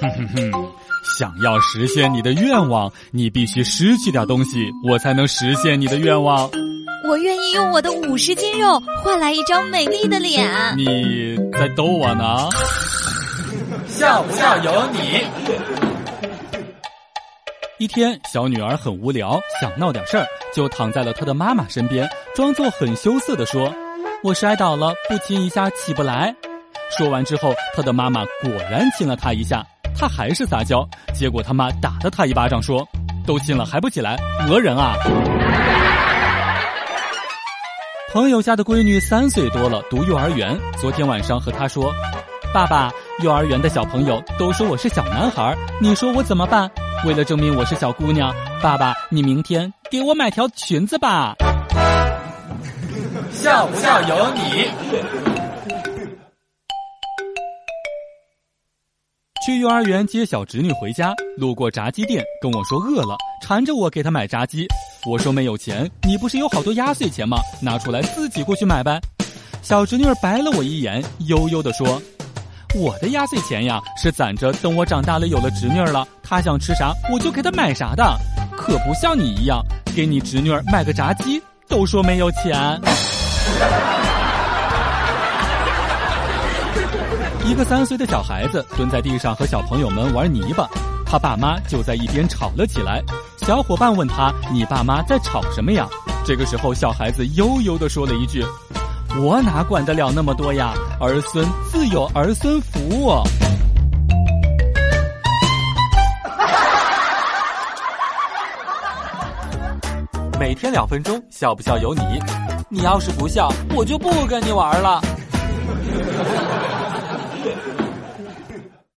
哼哼哼，想要实现你的愿望，你必须失去点东西，我才能实现你的愿望。我愿意用我的五十斤肉换来一张美丽的脸。你在逗我呢？笑不笑由你。一天，小女儿很无聊，想闹点事儿，就躺在了她的妈妈身边，装作很羞涩地说：“我摔倒了，不亲一下起不来。”说完之后，她的妈妈果然亲了她一下，他还是撒娇，结果他妈打了他一巴掌，说：“都亲了还不起来，讹人啊！”朋友家的闺女三岁多了，读幼儿园。昨天晚上和她说：“爸爸，幼儿园的小朋友都说我是小男孩，你说我怎么办？为了证明我是小姑娘，爸爸，你明天给我买条裙子吧。”笑不笑由你。去幼儿园接小侄女回家，路过炸鸡店，跟我说饿了，缠着我给她买炸鸡。我说没有钱，你不是有好多压岁钱吗？拿出来自己过去买呗。小侄女白了我一眼，悠悠地说：“我的压岁钱呀，是攒着等我长大了有了侄女了，她想吃啥我就给她买啥的，可不像你一样，给你侄女买个炸鸡都说没有钱。”一个三岁的小孩子蹲在地上和小朋友们玩泥巴，他爸妈就在一边吵了起来。小伙伴问他：“你爸妈在吵什么呀？”这个时候，小孩子悠悠地说了一句：“我哪管得了那么多呀？儿孙自有儿孙福。”每天两分钟，笑不笑由你。你要是不笑，我就不跟你玩了。